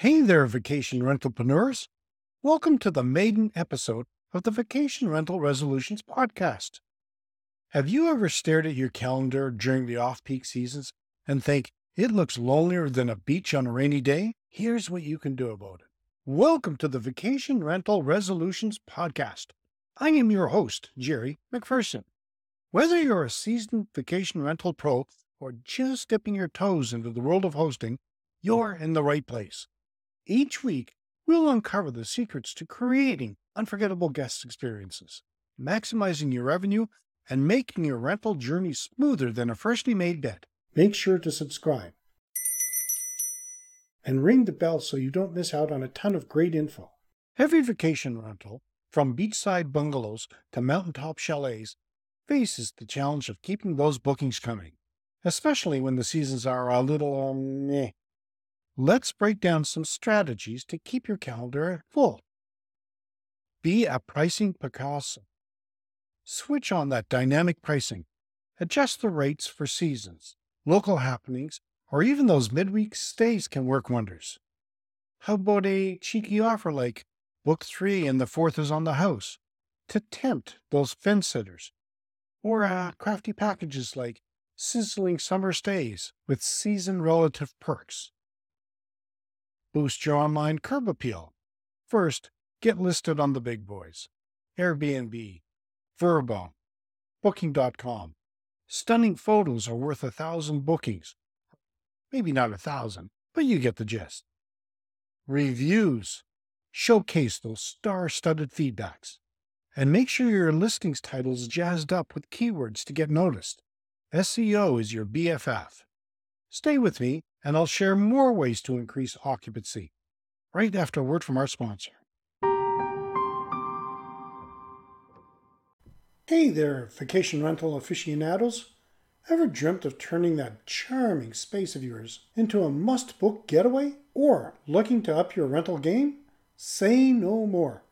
Hey there, vacation rentalpreneurs. Welcome to the maiden episode of the Vacation Rental Resolutions podcast. Have you ever stared at your calendar during the off peak seasons and think it looks lonelier than a beach on a rainy day? Here's what you can do about it. Welcome to the Vacation Rental Resolutions podcast. I am your host, Jerry McPherson. Whether you're a seasoned vacation rental pro or just dipping your toes into the world of hosting, you're in the right place. Each week, we'll uncover the secrets to creating unforgettable guest experiences, maximizing your revenue, and making your rental journey smoother than a freshly made bed. Make sure to subscribe and ring the bell so you don't miss out on a ton of great info. Every vacation rental, from beachside bungalows to mountaintop chalets, faces the challenge of keeping those bookings coming, especially when the seasons are a little um, meh. Let's break down some strategies to keep your calendar full. Be a pricing Picasso. Switch on that dynamic pricing. Adjust the rates for seasons, local happenings, or even those midweek stays can work wonders. How about a cheeky offer like book three and the fourth is on the house to tempt those fence sitters? Or uh, crafty packages like sizzling summer stays with season relative perks. Boost your online curb appeal. First, get listed on the big boys Airbnb, Vrbo, Booking.com. Stunning photos are worth a thousand bookings. Maybe not a thousand, but you get the gist. Reviews. Showcase those star studded feedbacks. And make sure your listings title is jazzed up with keywords to get noticed. SEO is your BFF. Stay with me, and I'll share more ways to increase occupancy right after a word from our sponsor. Hey there, vacation rental aficionados. Ever dreamt of turning that charming space of yours into a must book getaway? Or looking to up your rental game? Say no more.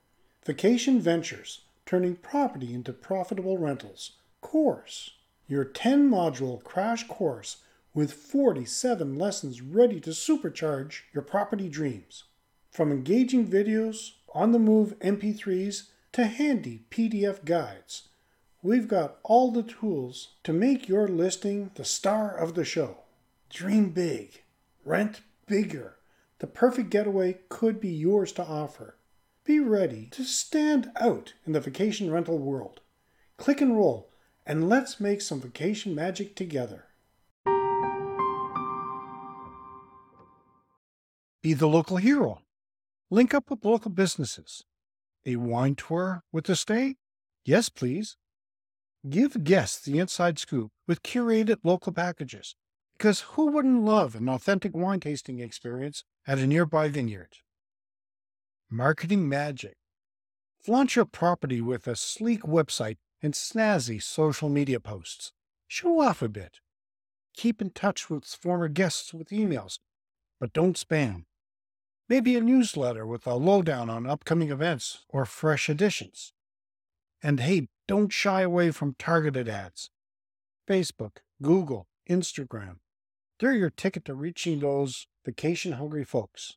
Vacation Ventures, turning property into profitable rentals. Course, your 10 module crash course with 47 lessons ready to supercharge your property dreams. From engaging videos, on the move MP3s, to handy PDF guides, we've got all the tools to make your listing the star of the show. Dream big, rent bigger. The perfect getaway could be yours to offer. Be ready to stand out in the vacation rental world. Click and roll, and let's make some vacation magic together. Be the local hero. Link up with local businesses. A wine tour with a stay? Yes, please. Give guests the inside scoop with curated local packages, because who wouldn't love an authentic wine tasting experience at a nearby vineyard? Marketing magic. Flaunt your property with a sleek website and snazzy social media posts. Show off a bit. Keep in touch with former guests with emails, but don't spam maybe a newsletter with a lowdown on upcoming events or fresh editions. And hey, don't shy away from targeted ads. Facebook, Google, Instagram. They're your ticket to reaching those vacation hungry folks.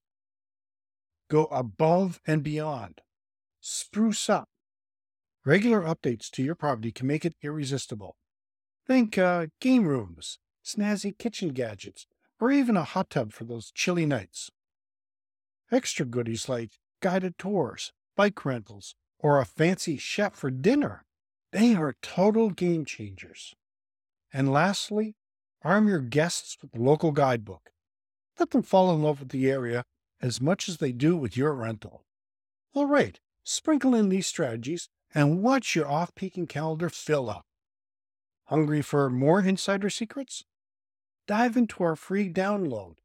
Go above and beyond. Spruce up. Regular updates to your property can make it irresistible. Think uh, game rooms, snazzy kitchen gadgets, or even a hot tub for those chilly nights. Extra goodies like guided tours, bike rentals, or a fancy chef for dinner. They are total game changers. And lastly, arm your guests with the local guidebook. Let them fall in love with the area as much as they do with your rental. All right, sprinkle in these strategies and watch your off peaking calendar fill up. Hungry for more insider secrets? Dive into our free download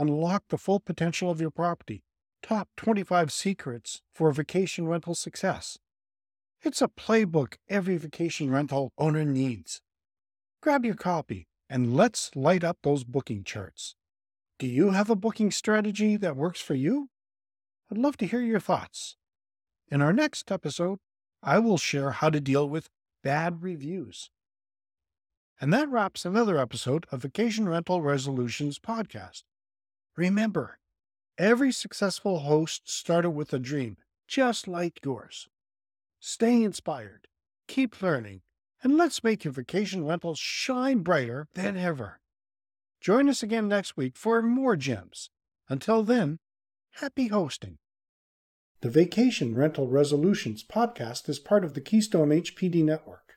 Unlock the full potential of your property. Top 25 Secrets for Vacation Rental Success. It's a playbook every vacation rental owner needs. Grab your copy and let's light up those booking charts. Do you have a booking strategy that works for you? I'd love to hear your thoughts. In our next episode, I will share how to deal with bad reviews. And that wraps another episode of Vacation Rental Resolutions podcast. Remember, Every successful host started with a dream, just like yours. Stay inspired, keep learning, and let's make your vacation rentals shine brighter than ever. Join us again next week for more gems. Until then, happy hosting. The Vacation Rental Resolutions podcast is part of the Keystone HPD network.